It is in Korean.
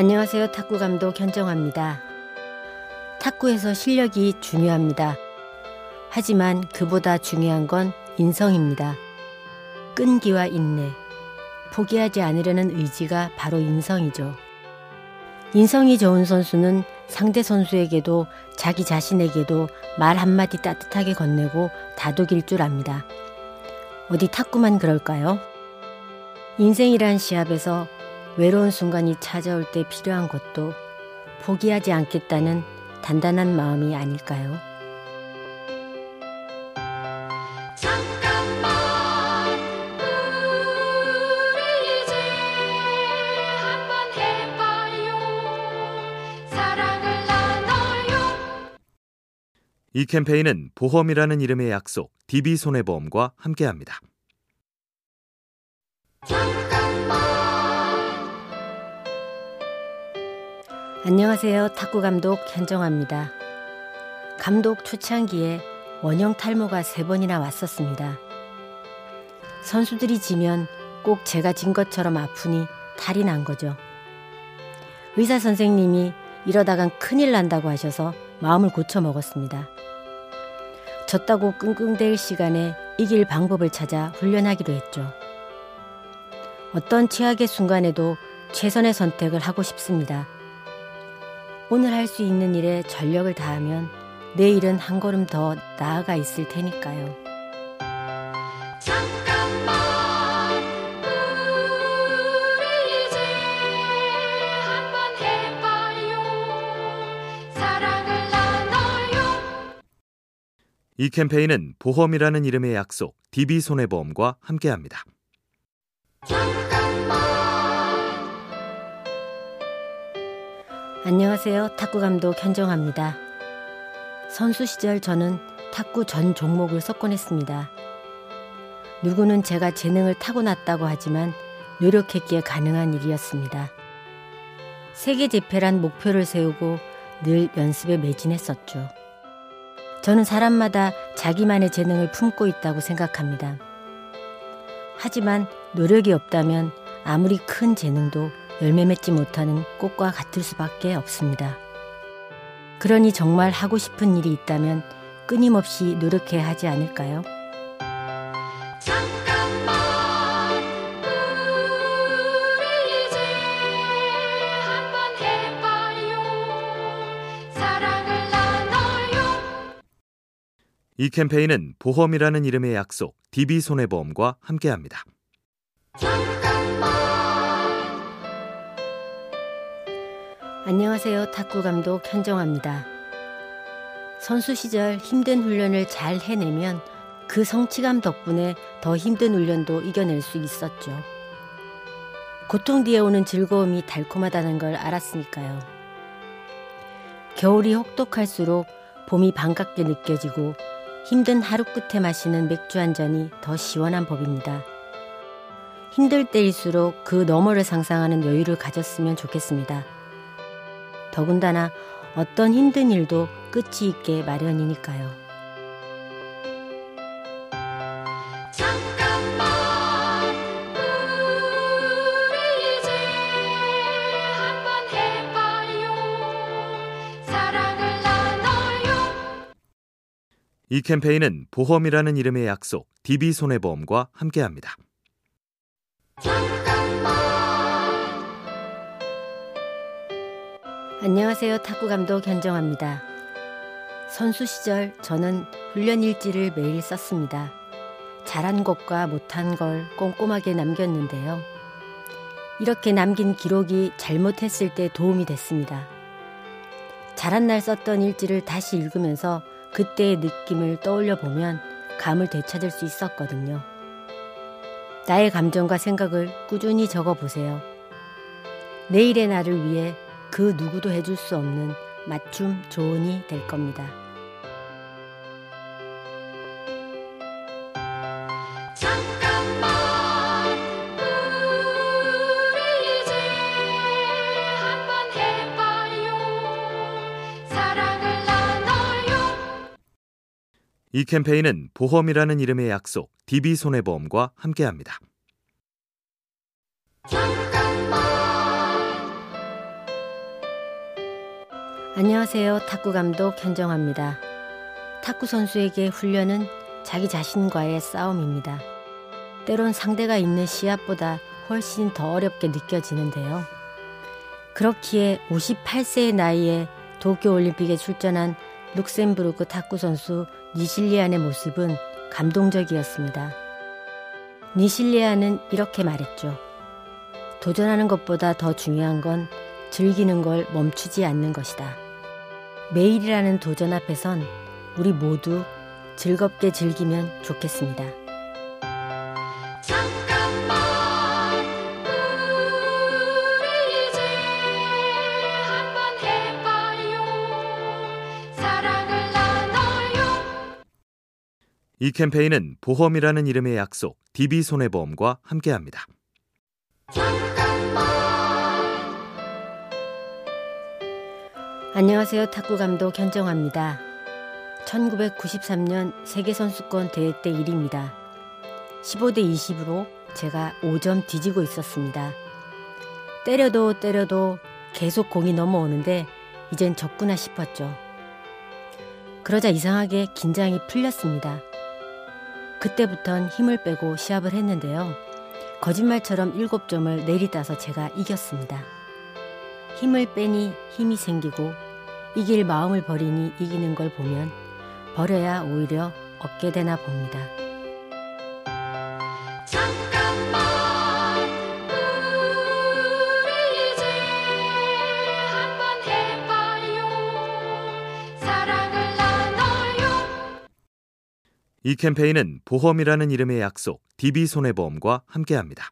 안녕하세요. 탁구 감독 현정화입니다. 탁구에서 실력이 중요합니다. 하지만 그보다 중요한 건 인성입니다. 끈기와 인내, 포기하지 않으려는 의지가 바로 인성이죠. 인성이 좋은 선수는 상대 선수에게도 자기 자신에게도 말 한마디 따뜻하게 건네고 다독일 줄 압니다. 어디 탁구만 그럴까요? 인생이란 시합에서 외로운 순간이 찾아올 때 필요한 것도 포기하지 않겠다는 단단한 마음이 아닐까요? 이 캠페인은 보험이라는 이름의 약속 DB손해보험과 함께합니다. 안녕하세요. 탁구 감독 현정화입니다. 감독 초창기에 원형 탈모가 세 번이나 왔었습니다. 선수들이 지면 꼭 제가 진 것처럼 아프니 탈이 난 거죠. 의사 선생님이 이러다간 큰일 난다고 하셔서 마음을 고쳐 먹었습니다. 졌다고 끙끙댈 시간에 이길 방법을 찾아 훈련하기로 했죠. 어떤 최악의 순간에도 최선의 선택을 하고 싶습니다. 오늘 할 수 있는 일에 전력을 다하면 내일은 한 걸음 더 나아가 있을 테니까요. 이 캠페인은 보험이라는 이름의 약속 DB손해보험과 함께합니다. 안녕하세요. 탁구 감독 현정합니다. 선수 시절 저는 탁구 전 종목을 석권했습니다. 누구는 제가 재능을 타고났다고 하지만 노력했기에 가능한 일이었습니다. 세계 재패란 목표를 세우고 늘 연습에 매진했었죠. 저는 사람마다 자기만의 재능을 품고 있다고 생각합니다. 하지만 노력이 없다면 아무리 큰 재능도 열매 맺지 못하는 꽃과 같을 수밖에 없습니다. 그러니 정말 하고 싶은 일이 있다면 끊임없이 노력해야 하지 않을까요? 이 캠페인은 보험이라는 이름의 약속 DB손해보험과 함께합니다. 안녕하세요. 탁구 감독 현정화입니다. 선수 시절 힘든 훈련을 잘 해내면 그 성취감 덕분에 더 힘든 훈련도 이겨낼 수 있었죠. 고통 뒤에 오는 즐거움이 달콤하다는 걸 알았으니까요. 겨울이 혹독할수록 봄이 반갑게 느껴지고 힘든 하루 끝에 마시는 맥주 한 잔이 더 시원한 법입니다. 힘들 때일수록 그 너머를 상상하는 여유를 가졌으면 좋겠습니다. 더군다나 어떤 힘든 일도 끝이 있게 마련이니까요. 이 캠페인은 보험이라는 이름의 약속 DB손해보험과 함께합니다. 안녕하세요. 탁구 감독 현정화입니다. 선수 시절 저는 훈련 일지를 매일 썼습니다. 잘한 것과 못한 걸 꼼꼼하게 남겼는데요. 이렇게 남긴 기록이 잘못했을 때 도움이 됐습니다. 잘한 날 썼던 일지를 다시 읽으면서 그때의 느낌을 떠올려 보면 감을 되찾을 수 있었거든요. 나의 감정과 생각을 꾸준히 적어 보세요. 내일의 나를 위해 그 누구도 해줄 수 없는 맞춤 조언이 될 겁니다. 이 캠페인은 보험이라는 이름의 약속 DB손해보험과 함께합니다. 안녕하세요. 탁구 감독 현정화입니다. 탁구 선수에게 훈련은 자기 자신과의 싸움입니다. 때론 상대가 있는 시합보다 훨씬 더 어렵게 느껴지는데요. 그렇기에 58세의 나이에 도쿄올림픽에 출전한 룩셈부르크 탁구 선수 니실리안의 모습은 감동적이었습니다. 니실리안은 이렇게 말했죠. 도전하는 것보다 더 중요한 건 즐기는 걸 멈추지 않는 것이다. 매일이라는 도전 앞에선 우리 모두 즐겁게 즐기면 좋겠습니다. 잠깐만 우리 이제 한번 해봐요 사랑을 나눠요 이 캠페인은 보험이라는 이름의 약속 DB손해보험과 함께합니다. 안녕하세요. 탁구 감독 현정화입니다. 1993년 세계선수권 대회 때 일입니다. 15대 20으로 제가 5점 뒤지고 있었습니다. 때려도 때려도 계속 공이 넘어오는데 이젠 적구나 싶었죠. 그러자 이상하게 긴장이 풀렸습니다. 그때부턴 힘을 빼고 시합을 했는데요. 거짓말처럼 7점을 내리따서 제가 이겼습니다. 힘을 빼니 힘이 생기고 이길 마음을 버리니 이기는 걸 보면 버려야 오히려 얻게 되나 봅니다. 잠깐만 우리 이제 한번 해봐요 사랑을 나눠요 이 캠페인은 보험이라는 이름의 약속 DB손해보험과 함께합니다.